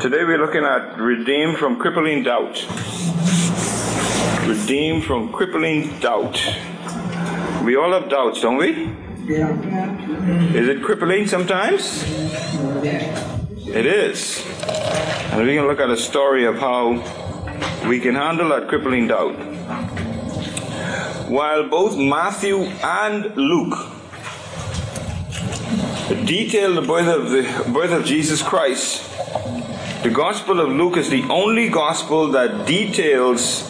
Today we're looking at redeemed from crippling doubt. Redeemed from crippling doubt. We all have doubts, don't we? Yeah. Is it crippling sometimes? It is. And we're going to look at a story of how we can handle that crippling doubt. While both Matthew and Luke detail the birth of the birth of Jesus Christ, the Gospel of Luke is the only gospel that details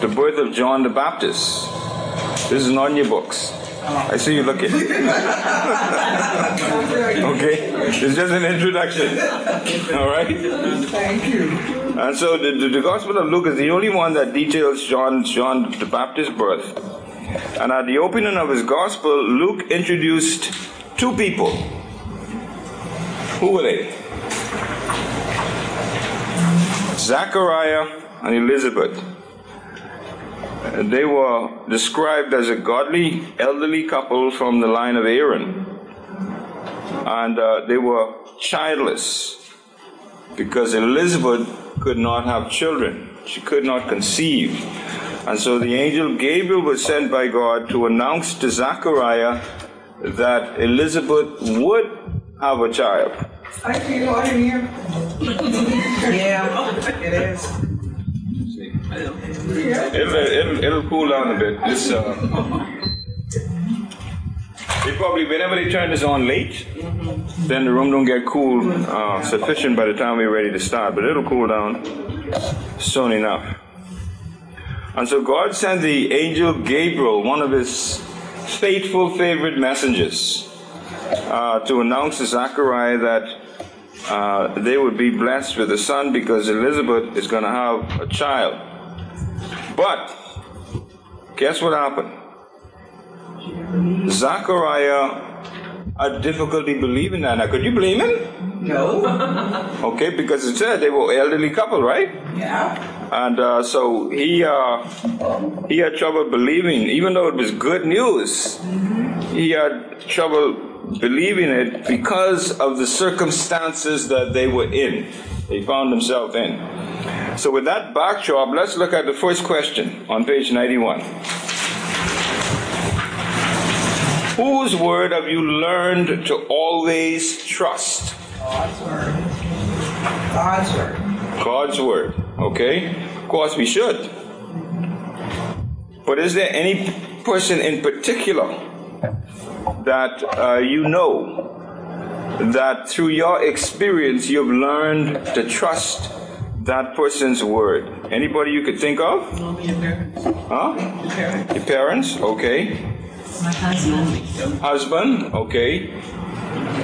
the birth of John the Baptist. This is not in your books. I see you looking. okay? It's just an introduction. All right? Thank you. And so the, the, the Gospel of Luke is the only one that details John, John the Baptist's birth. And at the opening of his Gospel, Luke introduced two people. Who were they? Zachariah and Elizabeth. They were described as a godly elderly couple from the line of Aaron. And uh, they were childless because Elizabeth could not have children. She could not conceive. And so the angel Gabriel was sent by God to announce to Zachariah that Elizabeth would have a child. I feel hot in here. Yeah, it is. It'll, it'll, it'll cool down a bit. This, uh, they probably, whenever they turn this on late, then the room don't get cool uh, sufficient by the time we're ready to start, but it'll cool down soon enough. And so God sent the angel Gabriel, one of his faithful favorite messengers, uh, to announce to Zachariah that uh, they would be blessed with a son because Elizabeth is going to have a child. But guess what happened? Zachariah had difficulty believing that. Now, could you blame him? No. Okay, because it said they were elderly couple, right? Yeah. And uh, so he uh, he had trouble believing, even though it was good news. He had trouble believing it because of the circumstances that they were in. They found themselves in. So with that backdrop, let's look at the first question on page 91. Whose word have you learned to always trust? God's word. God's word. God's word. Okay? Of course, we should. But is there any person in particular that uh, you know that through your experience you've learned to trust that person's word? Anybody you could think of? Your parents. Huh? Your parents. Your parents? Okay. My husband. Husband? Okay.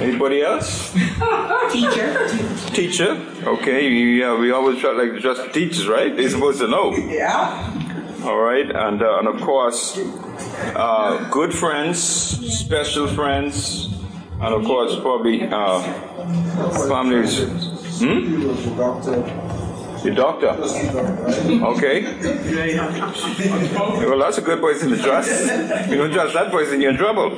Anybody else? Teacher. Teacher? Okay. Yeah, we always try like to trust teachers, right? They're supposed to know. Yeah. All right, and uh, and of course, uh, good friends, special friends, and of course, probably uh, families. Hmm? The doctor. Okay. Well, that's a good person to trust. You don't trust that person, you're in trouble.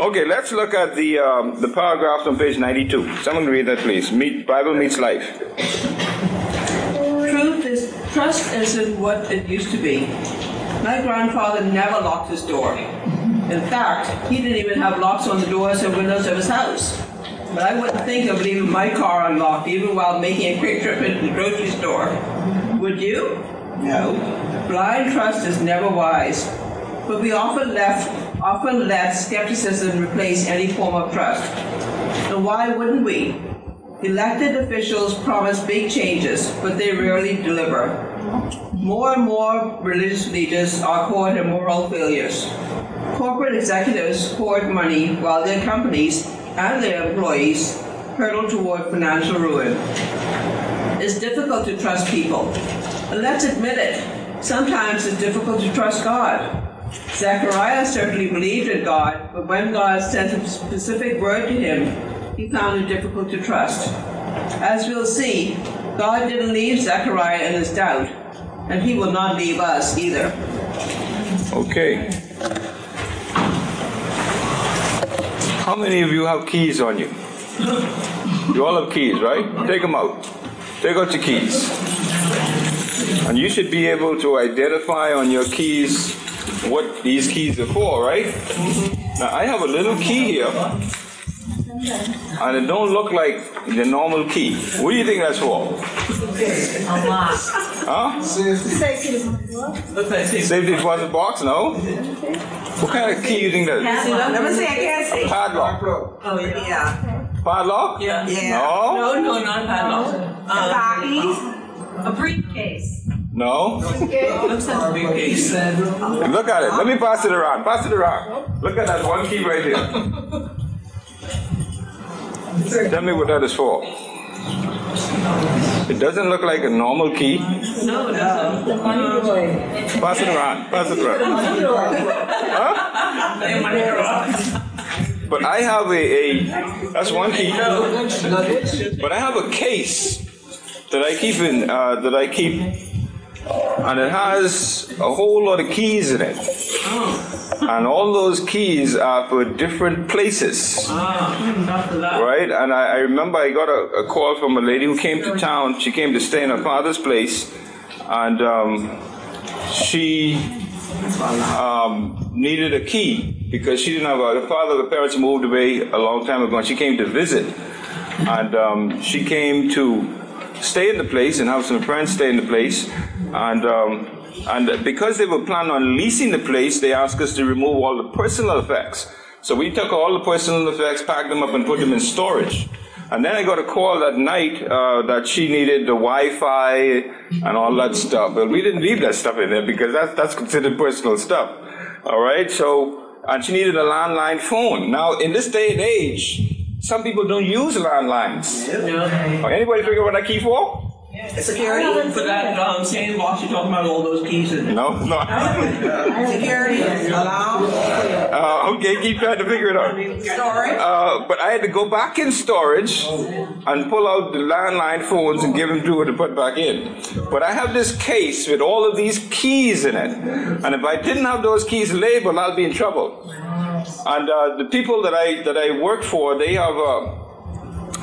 Okay, let's look at the um, the paragraphs on page 92. Someone read that, please. Meet Bible meets life. Truth is, trust isn't what it used to be. My grandfather never locked his door. In fact, he didn't even have locks on the doors and windows of his house. But I wouldn't think of leaving my car unlocked even while making a quick trip into the grocery store. Would you? No. Blind trust is never wise. But we often left often let skepticism replace any form of trust. And why wouldn't we? Elected officials promise big changes, but they rarely deliver. More and more religious leaders are caught in moral failures. Corporate executives hoard money while their companies and their employees hurtle toward financial ruin. It's difficult to trust people. And let's admit it, sometimes it's difficult to trust God. Zechariah certainly believed in God, but when God sent a specific word to him, he found it difficult to trust. As we'll see, God didn't leave Zechariah in his doubt, and he will not leave us either. Okay. How many of you have keys on you? You all have keys, right? Take them out. Take out your keys. And you should be able to identify on your keys what these keys are for, right? Now I have a little key here, and it don't look like the normal key. What do you think that's for? Huh? Looks like six. Safety deposit box? No. What kind of key do you think that is? Let me see, I can't see. Padlock. Oh, yeah. Yeah. Padlock? Yeah. Yeah. No. No, no, not padlock. Uh, Cockies. A briefcase. No. looks like a briefcase. Look at it. Let me pass it around. Pass it around. Look at that one key right here. Tell me what that is for. It doesn't look like a normal key. No, doesn't. Pass it around. Pass it around. Wrong. But I have a, a that's one key. But I have a case that I keep in uh, that I keep, and it has a whole lot of keys in it. And all those keys are for different places. Ah, not for that. Right? And I, I remember I got a, a call from a lady who came to town. She came to stay in her father's place. And um, she um, needed a key because she didn't have a, her father, the parents moved away a long time ago, and she came to visit. And um, she came to stay in the place and have some friends stay in the place. And um, and because they were planning on leasing the place, they asked us to remove all the personal effects. So we took all the personal effects, packed them up, and put them in storage. And then I got a call that night uh, that she needed the Wi-Fi and all that stuff. Well, we didn't leave that stuff in there because that's that's considered personal stuff. All right. So and she needed a landline phone. Now, in this day and age, some people don't use landlines. Yeah. Anybody figure out what I key for? Security. For that um, sandbox, you're talking about all those keys. No, no. Security. Alarm. Uh, okay, keep trying to figure it out. Storage. Uh, but I had to go back in storage and pull out the landline phones and give them to her to put back in. But I have this case with all of these keys in it. And if I didn't have those keys labeled, I'll be in trouble. And uh, the people that I that I work for, they have a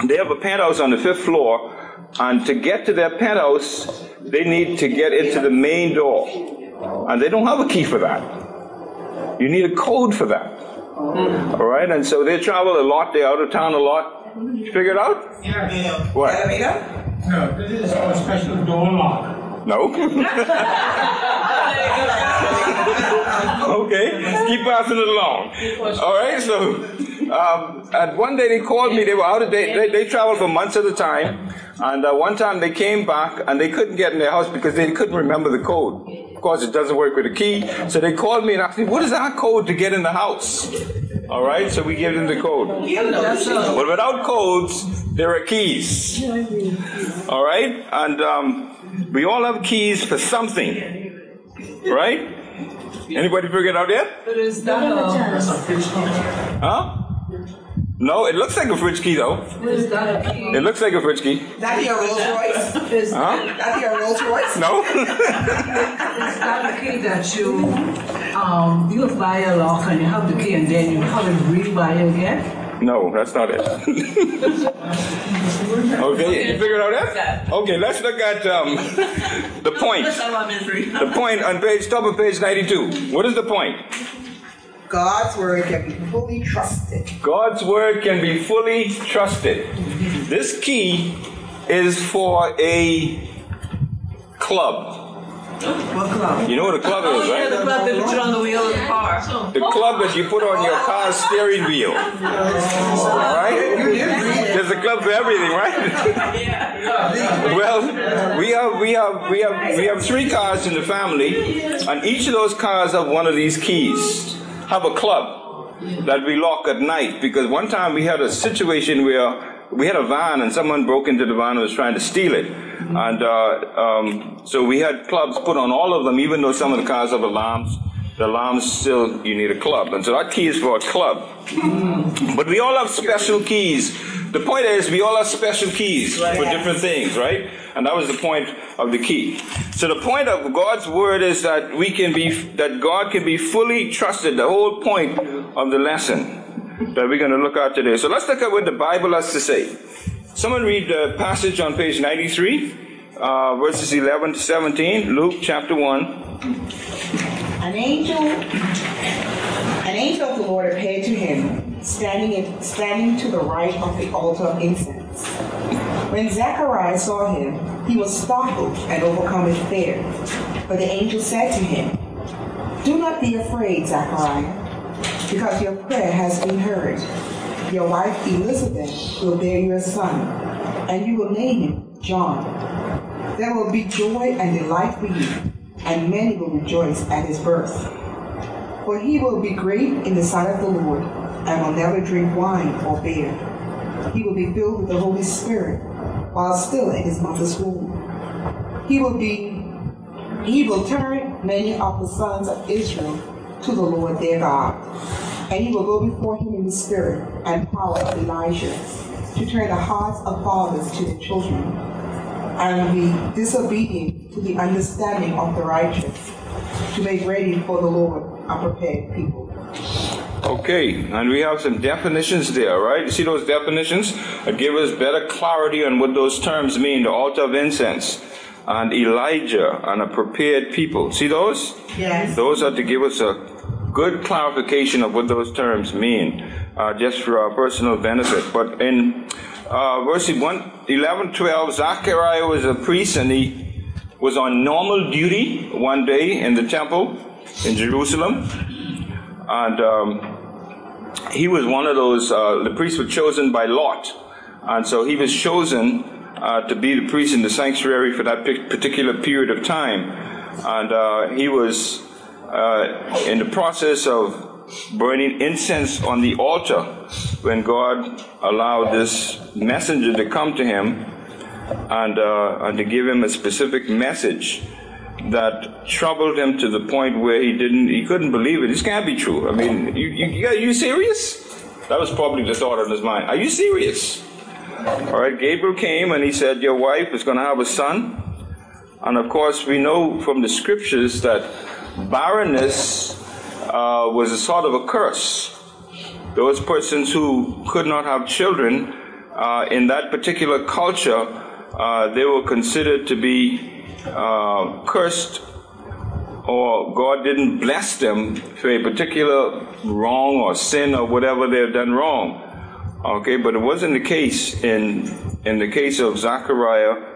they have a penthouse on the fifth floor, and to get to their penthouse, they need to get into the main door, and they don't have a key for that. You need a code for that. All right, and so they travel a lot. They're out of town a lot. You figure it out? Yeah. What? Elevator. No, this is a special door lock. No. okay, keep passing it along. All right, so um, and one day they called me. They were out of they they, they traveled for months at a time, and uh, one time they came back and they couldn't get in their house because they couldn't remember the code. Of course, it doesn't work with a key. So they called me and asked me, "What is our code to get in the house?" All right, so we gave them the code. But without codes, there are keys. All right, and um, we all have keys for something, right? Anybody figure it out yet? Huh? No, it looks like a fridge key though. It looks like a fridge key. That your Rolls Royce? Huh? That your Rolls Royce? No? It's not the key that you, um, you buy a lock and you have the key and then you have it rewire again. No, that's not it. okay, you figured it out yet? Okay, let's look at um, the point. That's not my misery. The point on page top of page 92. What is the point? God's word can be fully trusted. God's word can be fully trusted. This key is for a club. What club? You know what a club Oh, is, yeah, the right? club that put on the wheel of the car. The club that you put on your car's steering wheel. Right? There's a club for everything, right? well, we have we have we have we have three cars in the family, and each of those cars have one of these keys. Have a club that we lock at night because one time we had a situation where we had a van and someone broke into the van and was trying to steal it, and uh, um, so we had clubs put on all of them, even though some of the cars have alarms. The alarms still you need a club, and so that key is for a club. But we all have special keys. The point is, we all have special keys for different things, right? And that was the point of the key. So the point of God's word is that we can be, that God can be fully trusted. The whole point of the lesson that we're going to look at today. So let's look at what the Bible has to say. Someone read the passage on page 93, uh, verses 11 to 17, Luke chapter 1. An angel, an angel of the Lord appeared to him, standing in, standing to the right of the altar of incense. When Zacharias saw him, he was startled and overcome with fear. But the angel said to him, Do not be afraid, Zachariah, because your prayer has been heard. Your wife Elizabeth will bear you a son, and you will name him John. There will be joy and delight for you, and many will rejoice at his birth. For he will be great in the sight of the Lord, and will never drink wine or beer. He will be filled with the Holy Spirit while still in his mother's womb. He will be he will turn many of the sons of Israel to the Lord their God. And he will go before him in the spirit and power of Elijah to turn the hearts of fathers to their children and the disobedient to the understanding of the righteous to make ready for the Lord a prepared people. Okay, and we have some definitions there, right? You see those definitions that give us better clarity on what those terms mean the altar of incense and Elijah and a prepared people. See those? Yes. Those are to give us a good clarification of what those terms mean, uh, just for our personal benefit. But in uh, verse 1, 11, 12, Zachariah was a priest and he was on normal duty one day in the temple in Jerusalem. And um, he was one of those, uh, the priests were chosen by Lot. And so he was chosen uh, to be the priest in the sanctuary for that particular period of time. And uh, he was uh, in the process of burning incense on the altar when God allowed this messenger to come to him and, uh, and to give him a specific message that troubled him to the point where he didn't, he couldn't believe it. This can't be true. I mean, you, you, are you serious? That was probably the thought in his mind. Are you serious? All right, Gabriel came and he said, Your wife is going to have a son. And of course, we know from the scriptures that barrenness uh, was a sort of a curse. Those persons who could not have children uh, in that particular culture, uh, they were considered to be uh, cursed or God didn't bless them for a particular wrong or sin or whatever they've done wrong. Okay, but it wasn't the case in in the case of Zachariah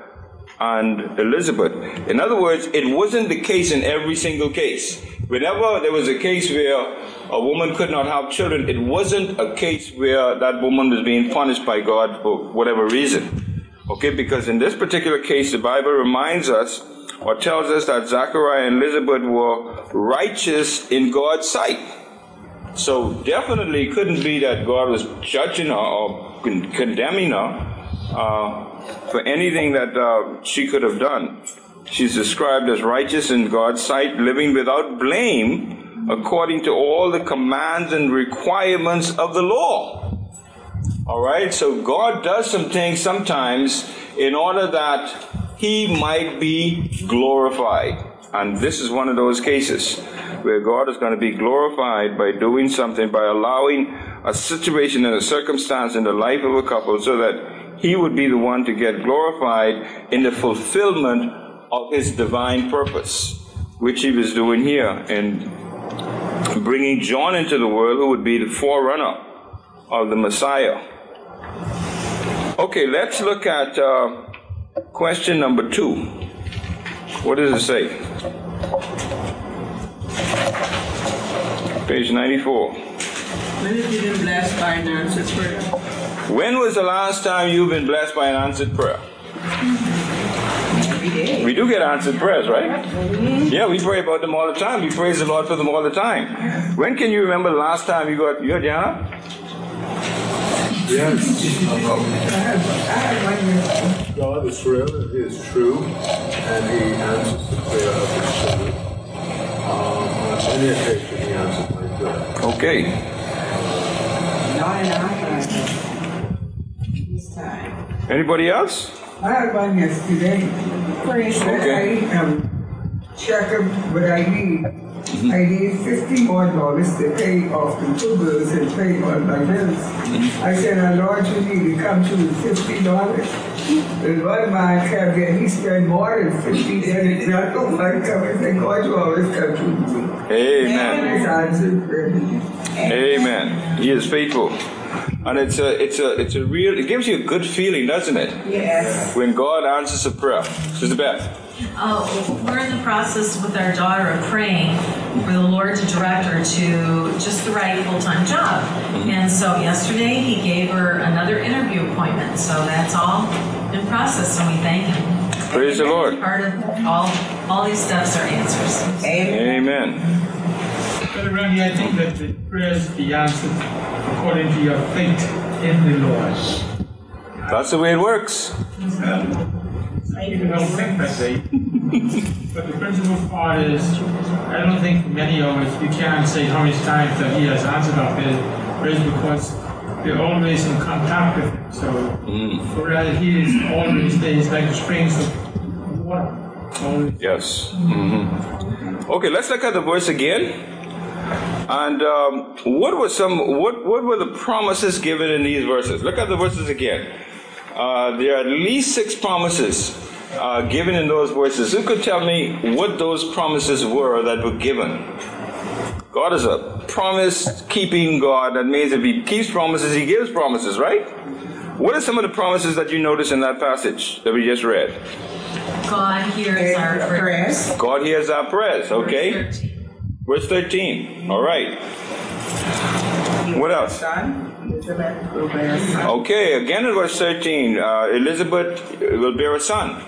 and Elizabeth. In other words, it wasn't the case in every single case. Whenever there was a case where a woman could not have children, it wasn't a case where that woman was being punished by God for whatever reason. Okay, because in this particular case, the Bible reminds us or tells us that Zachariah and Elizabeth were righteous in God's sight. So definitely couldn't be that God was judging her or condemning her for anything that uh, she could have done. She's described as righteous in God's sight, living without blame according to all the commands and requirements of the law. All right, so God does some things sometimes in order that he might be glorified. And this is one of those cases where God is going to be glorified by doing something, by allowing a situation and a circumstance in the life of a couple so that he would be the one to get glorified in the fulfillment of his divine purpose, which he was doing here in bringing John into the world, who would be the forerunner of the Messiah. Okay, let's look at uh, question number two. What does it say? Page 94. When have you been blessed by an answered prayer? When was the last time you've been blessed by an answered prayer? We do get answered prayers, right? Yeah, we pray about them all the time. We praise the Lord for them all the time. When can you remember the last time you got, you heard Jana? Yes. God is real and He is true, and He answers the prayer of His children. Um, on any occasion, He answers my prayer. Okay. Not in Anybody else? I had one yesterday. Praise Okay. I um, check up what I need. I need fifty more dollars to pay off the two bills and pay all my bills. I said, "Now, Lord, you need to come to with fifty dollars. And one man kept getting, he spent more than fifty, and it's not no one come and say, God, you always come to me. Amen. His answer prayer. Amen. He is faithful. And it's a it's a it's a real it gives you a good feeling, doesn't it? Yes. When God answers a prayer. Sister Beth. Uh, oh, we're in the process with our daughter of praying for the Lord to direct her to just the right full-time job. Mm-hmm. And so yesterday he gave her another interview appointment. So that's all in process, and we thank him. Praise the Lord. Part of all all these steps are answers. Amen. Brother Randy, I think that the prayers be answered according to your faith in the Lord. That's the way it works. People don't think that way. but the principal part is, I don't think many of us, you can't say how many times that he has answered our prayers because we're always in contact with him. So, for that, he is always there. He's like the springs of water. Always. Yes. hmm Okay, let's look at the verse again. And um, what were some what what were the promises given in these verses? Look at the verses again. Uh, there are at least six promises uh, given in those verses. Who could tell me what those promises were that were given? God is a promise keeping God. That means if He keeps promises, He gives promises, right? What are some of the promises that you notice in that passage that we just read? God hears our prayers. God hears our prayers, okay? Verse 13. All right. What else? Son, Elizabeth will bear a son. Okay, again in verse 13, uh, Elizabeth will bear a son.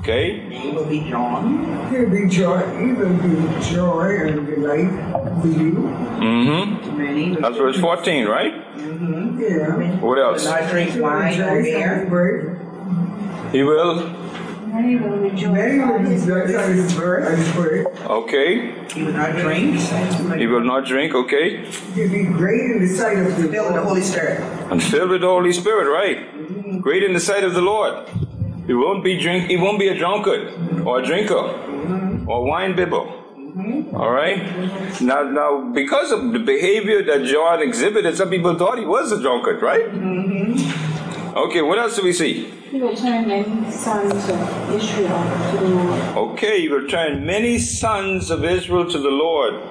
Okay? He will be John. He'll be joy, he will be joy and delight for you. Mm-hmm. That's verse 14, right? Mm-hmm. Yeah. What else? not drink wine or beer. He will. Many will rejoice Many will at be his birth. and his birth. Okay. He will not drink. He will not drink, okay? He'll be great in the sight of the Filled with the Holy Spirit. And filled with the Holy Spirit, right? Great in the sight of the Lord. He won't be drink. He won't be a drunkard or a drinker or wine bibber. Mm-hmm. All right. Now, now, because of the behavior that John exhibited, some people thought he was a drunkard, right? Mm-hmm. Okay. What else do we see? He will turn many sons of Israel to the Lord. Okay, he will turn many sons of Israel to the Lord,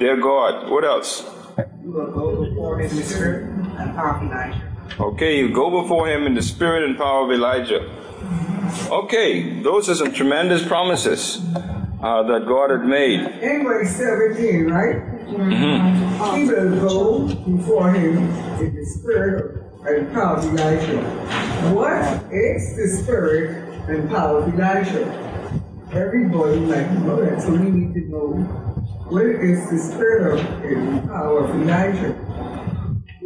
their God. What else? You will go before him in the spirit and power of Elijah. Okay, you go before him in the spirit and power of Elijah. Okay, those are some tremendous promises uh, that God had made. Anyway, 17, right? Mm-hmm. He will go before him in the spirit and of Elijah. What is the spirit and power of Elijah? Everybody like to know that, so we need to know what is the spirit of and power of Elijah.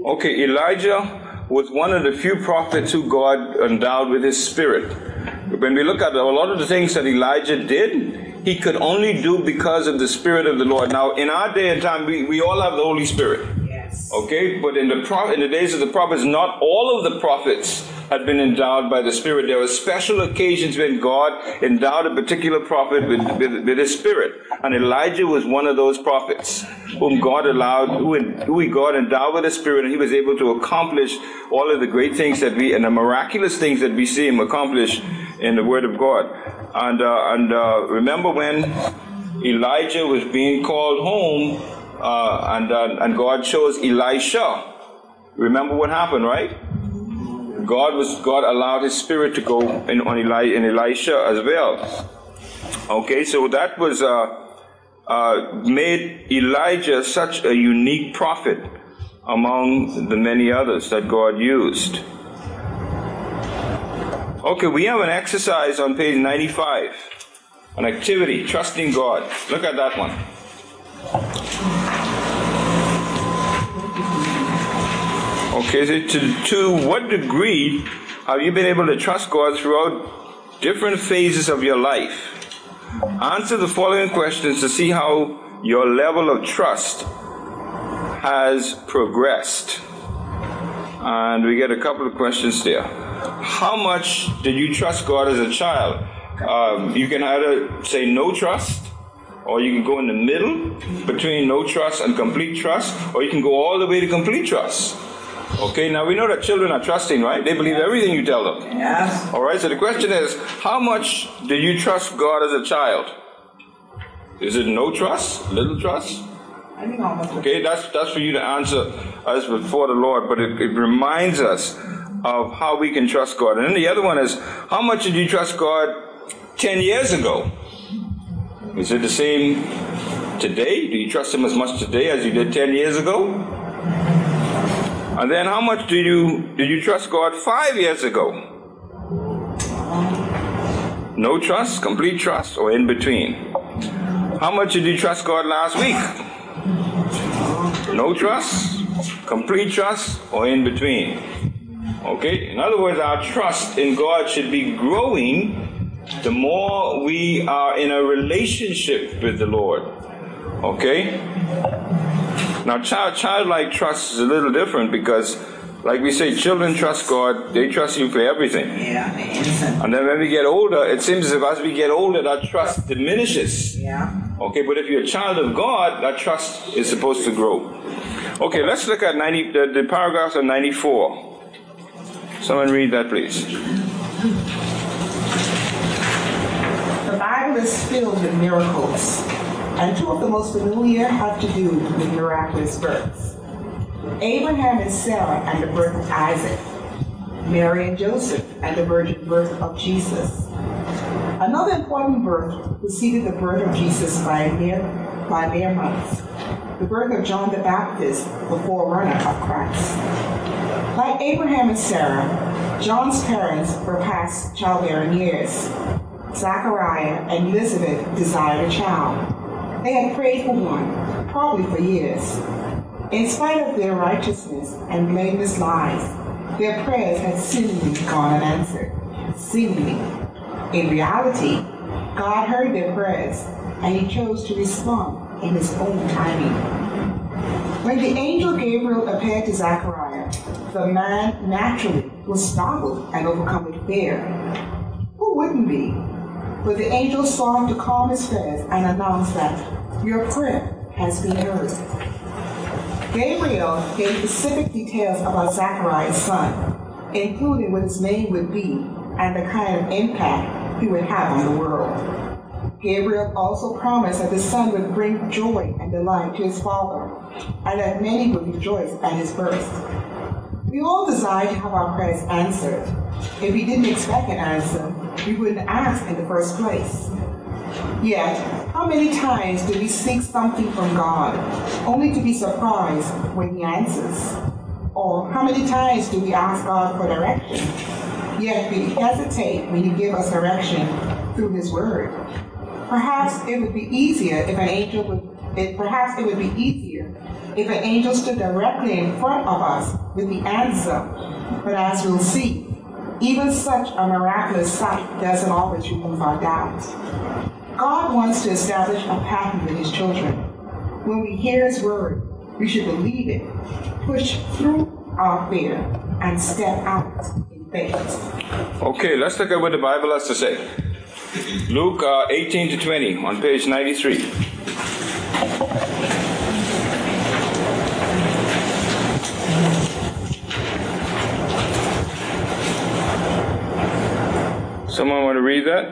Okay, Elijah was one of the few prophets who God endowed with his spirit. When we look at a lot of the things that Elijah did, he could only do because of the spirit of the Lord. Now, in our day and time, we, we all have the Holy Spirit. Okay, but in the pro- in the days of the prophets, not all of the prophets had been endowed by the Spirit. There were special occasions when God endowed a particular prophet with, with, with His Spirit, and Elijah was one of those prophets whom God allowed, who, who God endowed with His Spirit, and he was able to accomplish all of the great things that we and the miraculous things that we see him accomplish in the Word of God. And uh, and uh, remember when Elijah was being called home, uh, and uh, and God chose Elisha. Remember what happened, right? God was God allowed His Spirit to go in on Eli, in Elisha as well. Okay, so that was uh, uh, made Elijah such a unique prophet among the many others that God used. Okay, we have an exercise on page 95, an activity, trusting God. Look at that one. Okay, so to, to what degree have you been able to trust God throughout different phases of your life? Answer the following questions to see how your level of trust has progressed. And we get a couple of questions there. How much did you trust God as a child? Um, you can either say no trust or you can go in the middle between no trust and complete trust, or you can go all the way to complete trust. Okay, now we know that children are trusting, right? They believe everything you tell them. Yes. All right, so the question is, how much do you trust God as a child? Is it no trust, little trust? I think almost. Okay, that's that's for you to answer as before the Lord, but it, it reminds us of how we can trust God. And then the other one is, how much did you trust God ten years ago? Is it the same today? Do you trust Him as much today as you did ten years ago? And then how much do you did you trust God five years ago? No trust, complete trust, or in between? How much did you trust God last week? No trust, complete trust, or in between? Okay? In other words, our trust in God should be growing the more we are in a relationship with the Lord. Okay? Now, child, childlike trust is a little different because, like we say, children trust God, they trust you for everything. Yeah, innocent. And then when we get older, it seems as if as we get older, that trust diminishes. Yeah. Okay, but if you're a child of God, that trust is supposed to grow. Okay, let's look at 90, the, the paragraphs of 94. Someone read that, please. The Bible is filled with miracles, and two of the most familiar have to do with miraculous births. Abraham and Sarah and the birth of Isaac, Mary and Joseph and the virgin birth of Jesus. Another important birth preceded the birth of Jesus by mere, by mere months, the birth of John the Baptist, the forerunner of Christ. Like Abraham and Sarah, John's parents were past childbearing years. Zachariah and Elizabeth desired a child. They had prayed for one, probably for years. In spite of their righteousness and blameless lives, their prayers had seemingly gone unanswered. Seemingly. In reality, God heard their prayers and He chose to respond in His own timing. When the angel Gabriel appeared to Zachariah, the man naturally was startled and overcome with fear. Who wouldn't be? But the angel sought to calm his fears and announced that your prayer has been heard. Gabriel gave specific details about Zachariah's son, including what his name would be and the kind of impact he would have on the world. Gabriel also promised that the son would bring joy and delight to his father, and that many would rejoice at his birth. We all desire to have our prayers answered. If we didn't expect an answer, we wouldn't ask in the first place. Yet, how many times do we seek something from God only to be surprised when He answers? Or how many times do we ask God for direction, yet we hesitate when He gives us direction through His Word? Perhaps it would be easier if an angel would. Perhaps it would be easier if an angel stood directly in front of us with the answer. But as we'll see, even such a miraculous sight doesn't always remove our doubts. God wants to establish a pattern with His children. When we hear His word, we should believe it, push through our fear, and step out in faith. Okay, let's look at what the Bible has to say. Luke uh, 18 to 20 on page 93. Someone want to read that?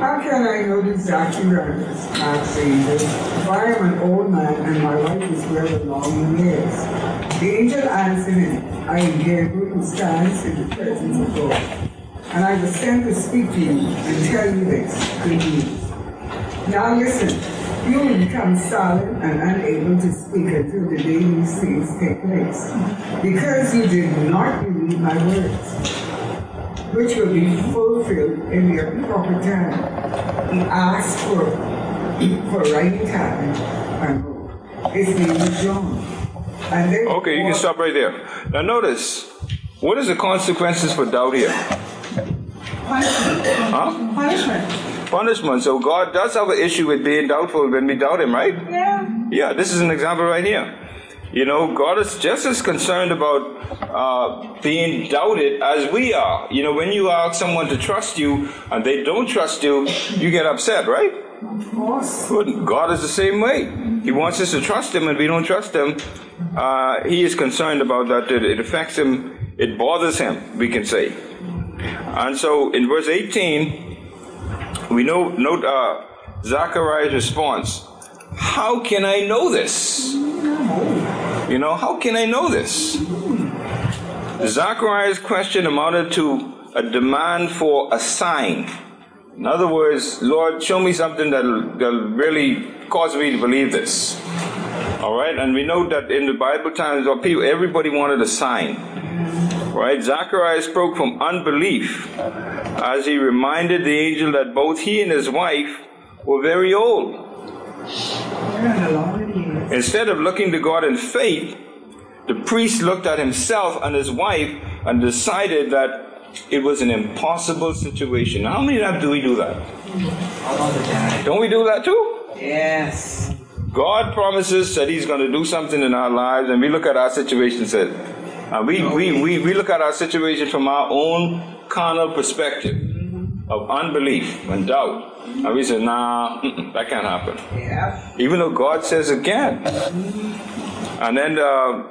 How can I know exactly where this asked the angel? For I am an old man and my wife is well along in years. The angel answered him, I am Gabriel who stands in the presence of God. And I was sent to speak to you and tell you this good news. Now listen, you will become silent and unable to speak until the day these things take place, because you did not believe my words which will be fulfilled in their proper time. He asked for, for writing time and. His name is John. And then Okay, you can stop right there. Now notice, what is the consequences for doubt here? Punishment. Huh? Punishment. Punishment. So God does have an issue with being doubtful when we doubt Him, right? Yeah. Yeah, this is an example right here. You know, God is just as concerned about uh, being doubted as we are. You know, when you ask someone to trust you and they don't trust you, you get upset, right? Of course. God is the same way. He wants us to trust Him, and we don't trust Him. Uh, he is concerned about that. It, it affects Him. It bothers Him, we can say. And so in verse 18, we know, note uh, Zachariah's response. How can I know this? You know, how can I know this? Zachariah's question amounted to a demand for a sign. In other words, Lord, show me something that'll, really cause me to believe this. All right, and we know that in the Bible times, everybody wanted a sign. Right? Zachariah spoke from unbelief as he reminded the angel that both he and his wife were very old. Instead of looking to God in faith, the priest looked at himself and his wife and decided that it was an impossible situation. How many times do we do that? All the time. Don't we do that too? Yes. God promises that He's going to do something in our lives, and we look at our situation and say, and we, we, we, we look at our situation from our own carnal perspective of unbelief and doubt. And we say, nah, that can't happen. Yeah. Even though God says it can. And then uh,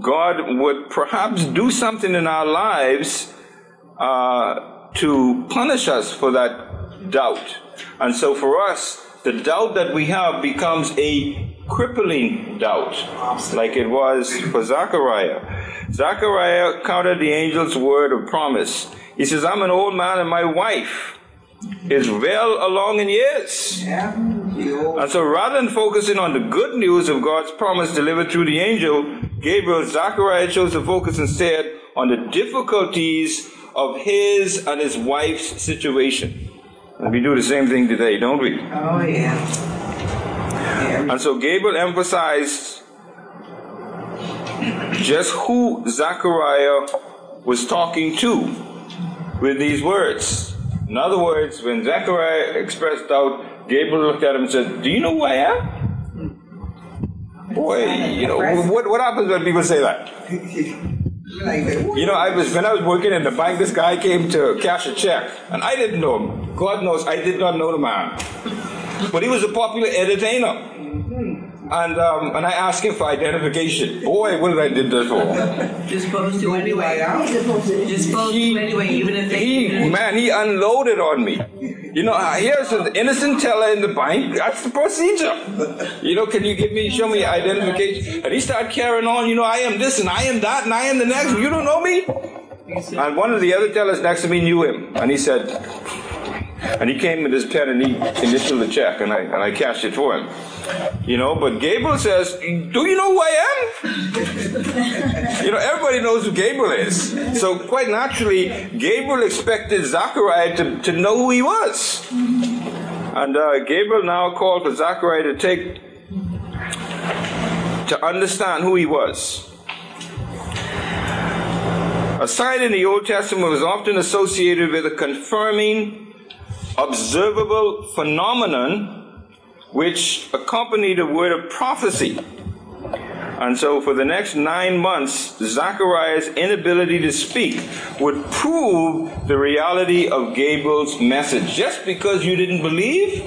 God would perhaps do something in our lives uh, to punish us for that doubt. And so for us, the doubt that we have becomes a crippling doubt, like it was for Zachariah. Zachariah counted the angel's word of promise. He says, I'm an old man and my wife is well along in years. And so rather than focusing on the good news of God's promise delivered through the angel, Gabriel, Zachariah chose to focus instead on the difficulties of his and his wife's situation. And we do the same thing today, don't we? Oh, yeah. And so Gabriel emphasized just who Zachariah was talking to with these words. In other words, when Zechariah expressed doubt, Gabriel looked at him and said, Do you know who I am? Boy, you know, what, what happens when people say that? You know, I was when I was working in the bank, this guy came to cash a check, and I didn't know him. God knows I did not know the man. But he was a popular entertainer. And um, and I asked him for identification. Boy, what did I did that for? You're supposed to anyway. You're supposed He- to anyway, even if they He man, he unloaded on me. You know, here's an innocent teller in the bank. That's the procedure. You know, can you give me, show me identification? And he started carrying on. You know, I am this and I am that and I am the next. You don't know me. And one of the other tellers next to me knew him, and he said, and he came with his pen and he initialed the check, and I and I cashed it for him. You know, but Gabriel says, "Do you know who I am?" you know, everybody knows who Gabriel is. So quite naturally, Gabriel expected Zachariah to, to know who he was. And uh, Gabriel now called for Zachariah to take to understand who he was. A sign in the Old Testament was often associated with a confirming, observable phenomenon which accompanied a word of prophecy. And so, for the next nine months, Zachariah's inability to speak would prove the reality of Gabriel's message. Just because you didn't believe,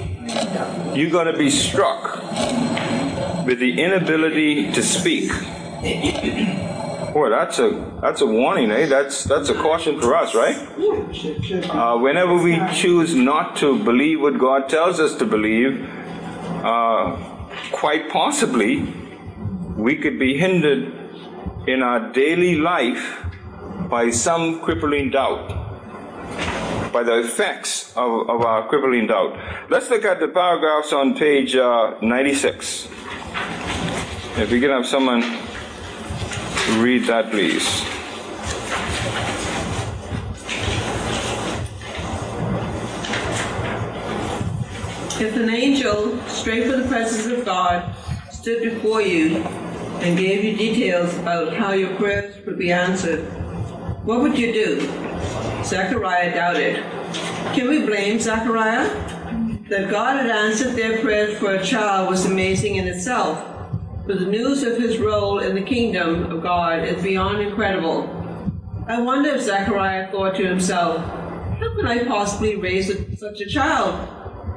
you're going to be struck with the inability to speak. Boy, that's a that's a warning, eh? That's that's a caution for us, right? Uh, whenever we choose not to believe what God tells us to believe, uh, quite possibly we could be hindered in our daily life by some crippling doubt, by the effects of, of our crippling doubt. Let's look at the paragraphs on page uh, 96. If we can have someone read that, please. If an angel, straight for the presence of God, stood before you and gave you details about how your prayers would be answered, what would you do? Zechariah doubted. Can we blame Zechariah? That God had answered their prayers for a child was amazing in itself, but the news of his role in the kingdom of God is beyond incredible. I wonder if Zechariah thought to himself, how can I possibly raise a- such a child?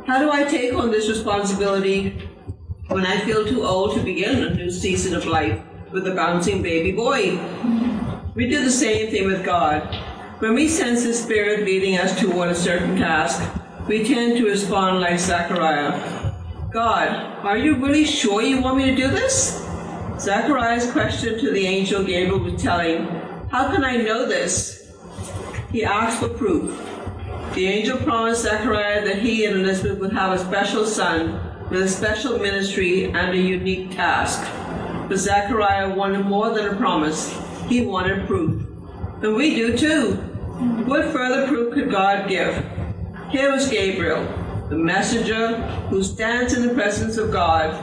How do I take on this responsibility when I feel too old to begin a new season of life with a bouncing baby boy? We do the same thing with God. When we sense His Spirit leading us toward a certain task, we tend to respond like Zechariah God, are you really sure you want me to do this? Zechariah's question to the angel Gabriel was telling, How can I know this? He asked for proof. The angel promised Zechariah that he and Elizabeth would have a special son with a special ministry and a unique task. But Zechariah wanted more than a promise, he wanted proof. And we do too. What further proof could God give? Here was Gabriel, the messenger who stands in the presence of God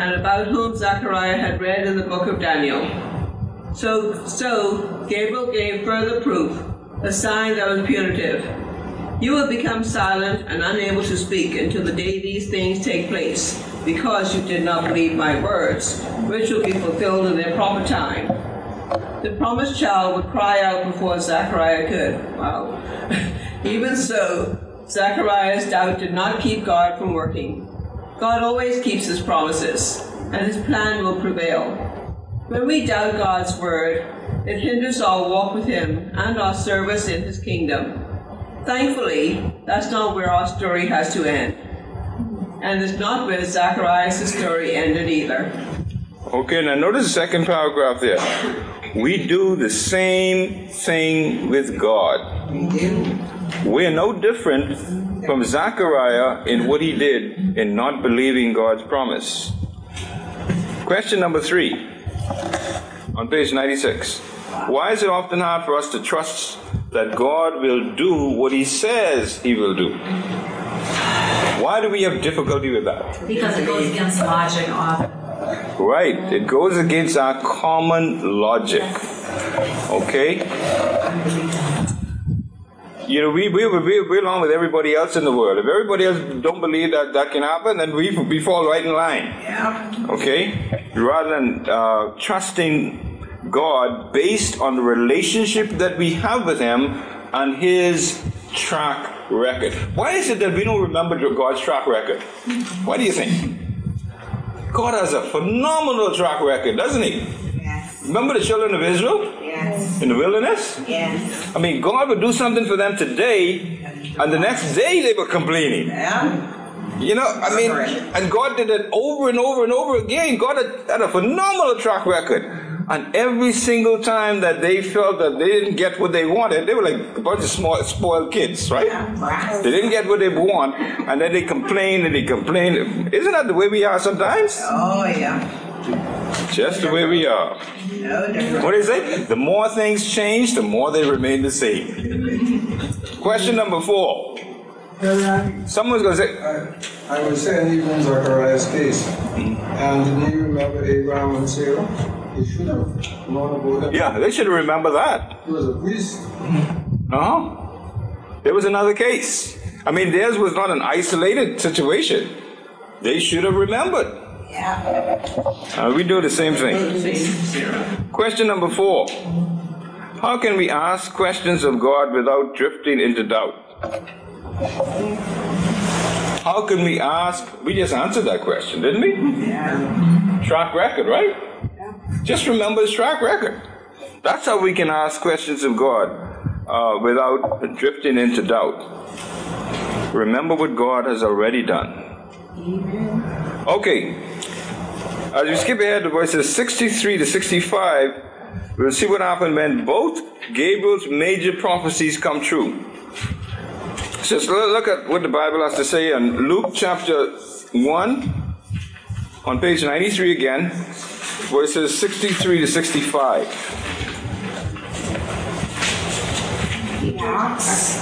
and about whom Zechariah had read in the book of Daniel. So, so Gabriel gave further proof, a sign that was punitive. You will become silent and unable to speak until the day these things take place, because you did not believe my words, which will be fulfilled in their proper time. The promised child would cry out before Zechariah could. Wow. Even so, Zechariah's doubt did not keep God from working. God always keeps his promises, and his plan will prevail. When we doubt God's word, it hinders our walk with him and our service in his kingdom. Thankfully, that's not where our story has to end. And it's not where Zacharias' story ended either. Okay, now notice the second paragraph there. We do the same thing with God. We are no different from Zechariah in what he did in not believing God's promise. Question number three on page 96. Why is it often hard for us to trust that God will do what he says he will do? Why do we have difficulty with that? Because it goes against logic often. Right, it goes against our common logic. Okay? You know, we, we, we, we're along with everybody else in the world. If everybody else don't believe that that can happen, then we, we fall right in line. Okay? Rather than uh, trusting God based on the relationship that we have with Him and His track record. Why is it that we don't remember God's track record? What do you think? God has a phenomenal track record, doesn't He? Yes. Remember the children of Israel Yes. in the wilderness? Yes. I mean, God would do something for them today, and the next day they were complaining. Yeah. You know, I mean, and God did it over and over and over again. God had, had a phenomenal track record. And every single time that they felt that they didn't get what they wanted, they were like a bunch of small, spoiled kids, right? Right. They didn't get what they want, and then they complain and they complain. Isn't that the way we are sometimes? Oh yeah. Just the way we are. No different. What do you say? The more things change, the more they remain the same. Question number four. Someone's going to say, I, I was saying even Zachariah's case, and didn't you remember Abraham and Sarah? He should have known about that. yeah, they should remember that. He was a priest. Uh huh. There was another case. I mean, theirs was not an isolated situation. They should have remembered. Yeah. Uh, we do the same thing. Question number four. How can we ask questions of God without drifting into doubt? How can we ask? We just answered that question, didn't we? Yeah. Track record, right? Just remember his track record. That's how we can ask questions of God uh, without drifting into doubt. Remember what God has already done. Okay. As we skip ahead to verses 63 to 65, we'll see what happened when both Gabriel's major prophecies come true. So let's look at what the Bible has to say in Luke chapter 1, on page 93 again, verses 63 to 65. He asks.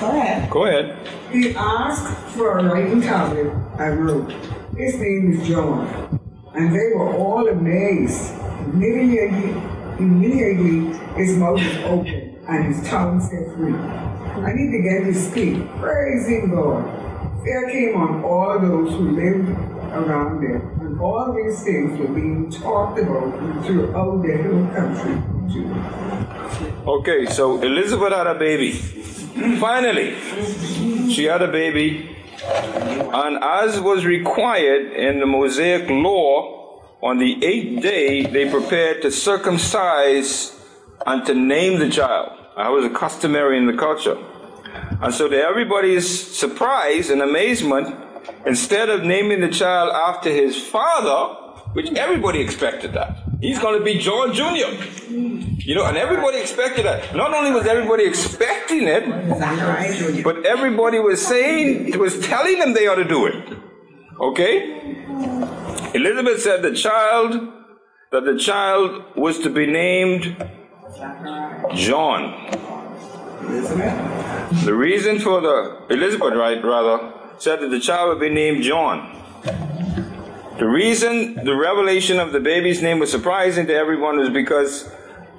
Go ahead. Go ahead. He asked for a writing tablet I wrote. His name is John. And they were all amazed. Immediately, immediately his mouth was open and his tongue set free. And he began to speak, praising God. Fear came on all those who lived around them, all these things were being talked about throughout the whole country. Okay, so Elizabeth had a baby. Finally, she had a baby, And as was required in the Mosaic law, on the eighth day they prepared to circumcise and to name the child. That was a customary in the culture. And so to everybody's surprise and amazement, instead of naming the child after his father, which everybody expected that, he's going to be John Jr. You know, and everybody expected that. Not only was everybody expecting it, but everybody was saying, was telling them they ought to do it. Okay? Elizabeth said the child, that the child was to be named John. Elizabeth? The reason for the, Elizabeth, right, rather, said that the child would be named John. The reason the revelation of the baby's name was surprising to everyone was because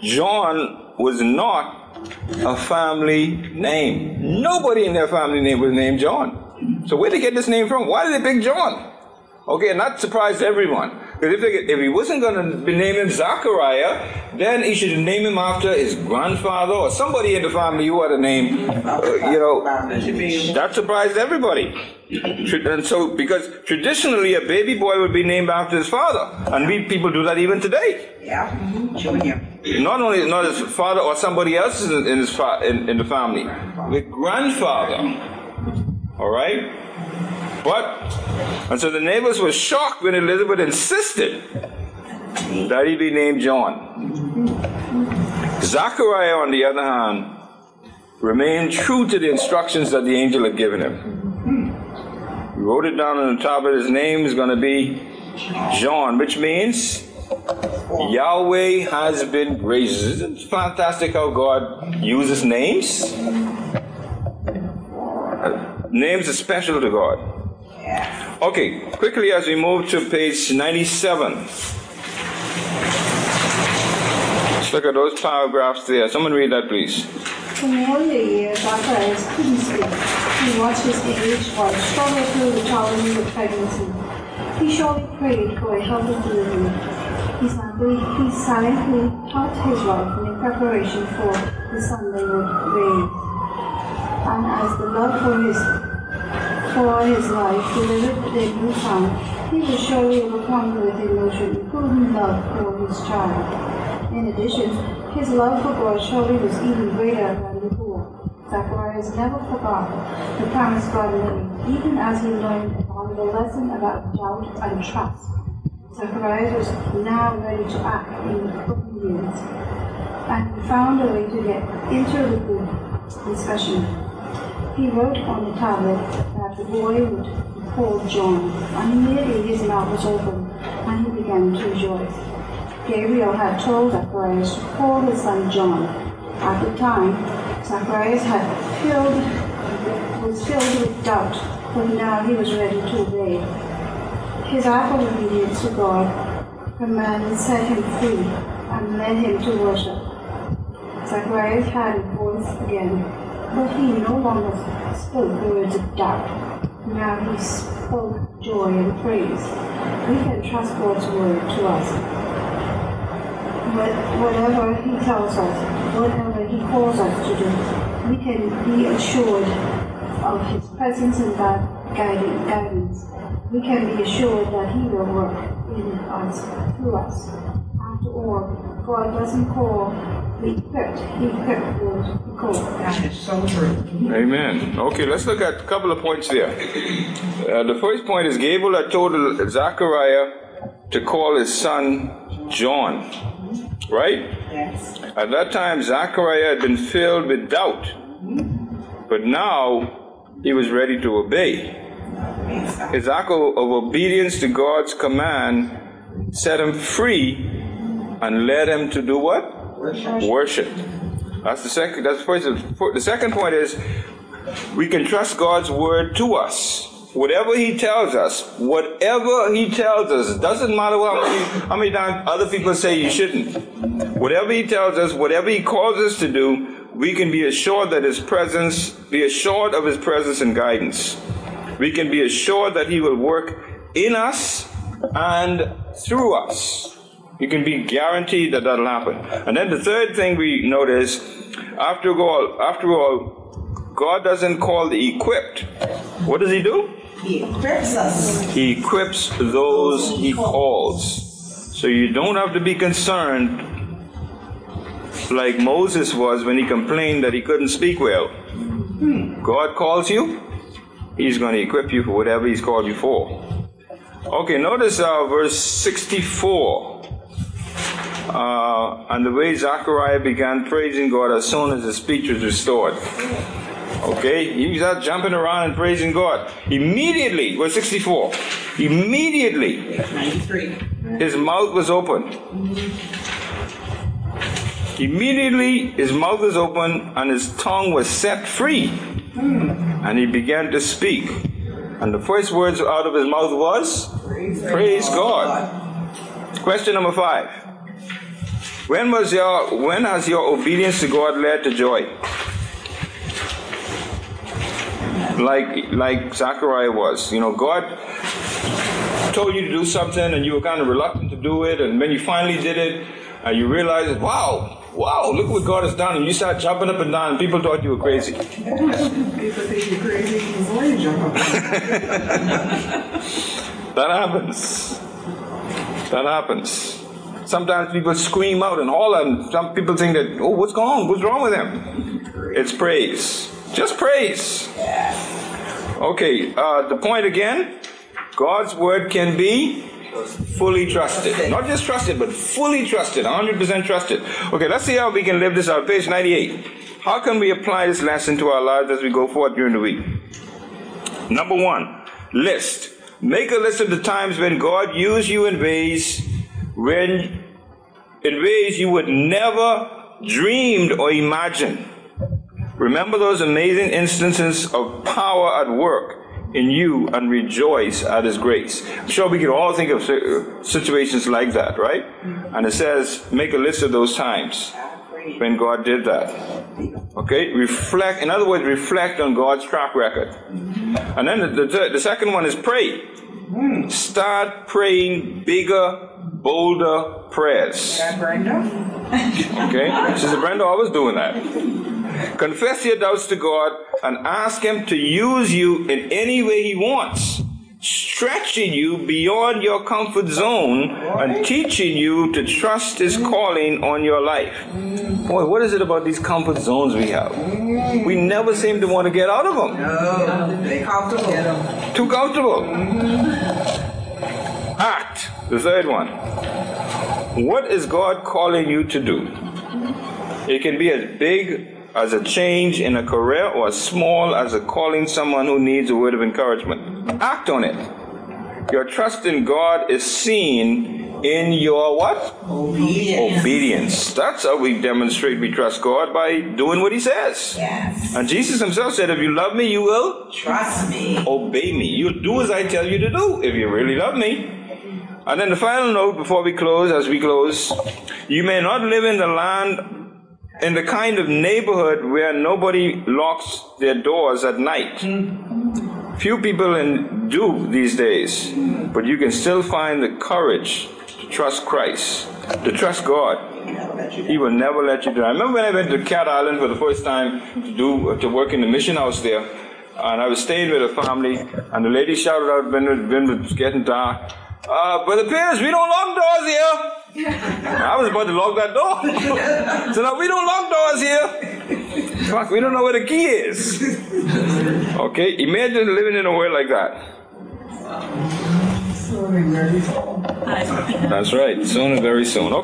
John was not a family name. Nobody in their family name was named John. So where did they get this name from? Why did they pick John? Okay, that surprised everyone. Because if, they, if he wasn't going to name him Zachariah, then he should name him after his grandfather or somebody in the family who had a name. Uh, you know, that surprised everybody. And so, because traditionally a baby boy would be named after his father, and we people do that even today. Yeah, Junior. Not only not his father or somebody else in, in his fa- in, in the family, the grandfather. All right. But, and so the neighbors were shocked when Elizabeth insisted that he be named John. Zachariah, on the other hand, remained true to the instructions that the angel had given him. He wrote it down on the tablet. His name is going to be John, which means Yahweh has been gracious. Isn't it fantastic how God uses names? Names are special to God. Okay, quickly as we move to page 97. Let's look at those paragraphs there. Someone read that, please. For nearly a year, Zacharias couldn't speak. He watched his age while struggle through the challenges of pregnancy. He surely prayed for a healthy delivery. Silently, he silently taught his wife in preparation for the would raise. And as the love for his for his life delivered the new son, he was surely overcome with emotion, including love for his child. In addition, his love for God surely was even greater than before. Zacharias never forgot the promise God made, even as he learned a the lesson about doubt and trust. Zacharias was now ready to act in obedience, and he found a way to get into the discussion. He wrote on the tablet the boy would be called John, and immediately his mouth was open, and he began to rejoice. Gabriel had told Zacharias to call his son John. At the time, Zacharias had filled, was filled with doubt, but now he was ready to obey. His act of obedience to God command set him free and led him to worship. Zacharias had a voice again, but he no longer spoke words of doubt. Now he spoke joy and praise. We can trust God's word to us but whatever He tells us, whatever He calls us to do, we can be assured of His presence and that guidance. We can be assured that He will work in us, through us. After all, God doesn't call the equipped, He equipped those call. That is so true. Amen. Okay, let's look at a couple of points there. Uh, the first point is Gabriel had told Zachariah to call his son John. Right? Yes. At that time, Zachariah had been filled with doubt, but now he was ready to obey. His act of obedience to God's command set him free and led him to do what? Worship. Worship. That's the second. That's the first. The second point is we can trust God's word to us. Whatever He tells us, whatever He tells us, doesn't matter how many, how many times other people say you shouldn't. Whatever He tells us, whatever He calls us to do, we can be assured that His presence, be assured of His presence and guidance. We can be assured that He will work in us and through us. You can be guaranteed that that'll happen. And then the third thing we notice, after all, after all, God doesn't call the equipped. What does He do? He equips us. He equips those He calls. So you don't have to be concerned like Moses was when he complained that he couldn't speak well. God calls you, He's going to equip you for whatever He's called you for. Okay, notice uh, verse 64. Uh, and the way Zechariah began praising God as soon as his speech was restored. Okay, he was out jumping around and praising God. Immediately, verse 64, immediately 93. his mouth was open. Immediately his mouth was open and his tongue was set free. And he began to speak. And the first words out of his mouth was Praise God. Question number five. When was your when has your obedience to God led to joy? Like like Zachariah was. You know, God told you to do something and you were kind of reluctant to do it, and when you finally did it, and you realized, wow, wow, look what God has done, and you start jumping up and down, and people thought you were crazy. People think you're crazy before you jump up. That happens. That happens. Sometimes people scream out and all and some people think that, oh, what's going on? What's wrong with them? It's praise. Just praise. Okay, uh, the point again God's word can be fully trusted. Not just trusted, but fully trusted, 100% trusted. Okay, let's see how we can live this out. Page 98. How can we apply this lesson to our lives as we go forward during the week? Number one, list. Make a list of the times when God used you in ways when in ways you would never dreamed or imagined. Remember those amazing instances of power at work in you and rejoice at His grace. I'm sure we can all think of situations like that, right? And it says, make a list of those times when God did that. Okay? Reflect, in other words, reflect on God's track record. And then the, the, the second one is pray. Start praying bigger, bolder prayers. Okay? Sister Brenda always doing that. Confess your doubts to God and ask Him to use you in any way He wants, stretching you beyond your comfort zone and teaching you to trust His calling on your life. Boy, what is it about these comfort zones we have? We never seem to want to get out of them. No, they comfortable. Too comfortable. Mm-hmm. Act. The third one. What is God calling you to do? It can be as big as a change in a career or as small as a calling someone who needs a word of encouragement. Act on it. Your trust in God is seen in your what? Obedience. Obedience. That's how we demonstrate we trust God by doing what He says. Yes. And Jesus Himself said, If you love me, you will Trust me. obey me. You'll do as I tell you to do if you really love me. And then the final note before we close, as we close, you may not live in the land in the kind of neighborhood where nobody locks their doors at night. Few people in, do these days, but you can still find the courage to trust Christ, to trust God. He will never let you down. I remember when I went to Cat Island for the first time to do to work in the mission house there, and I was staying with a family, and the lady shouted out when it, was getting dark, uh, Brother Pierce, we don't lock doors here. I was about to lock that door. so now we don't lock doors here. Fuck, we don't know where the key is. Okay, imagine living in a world like that. That's right, soon and very soon. Okay.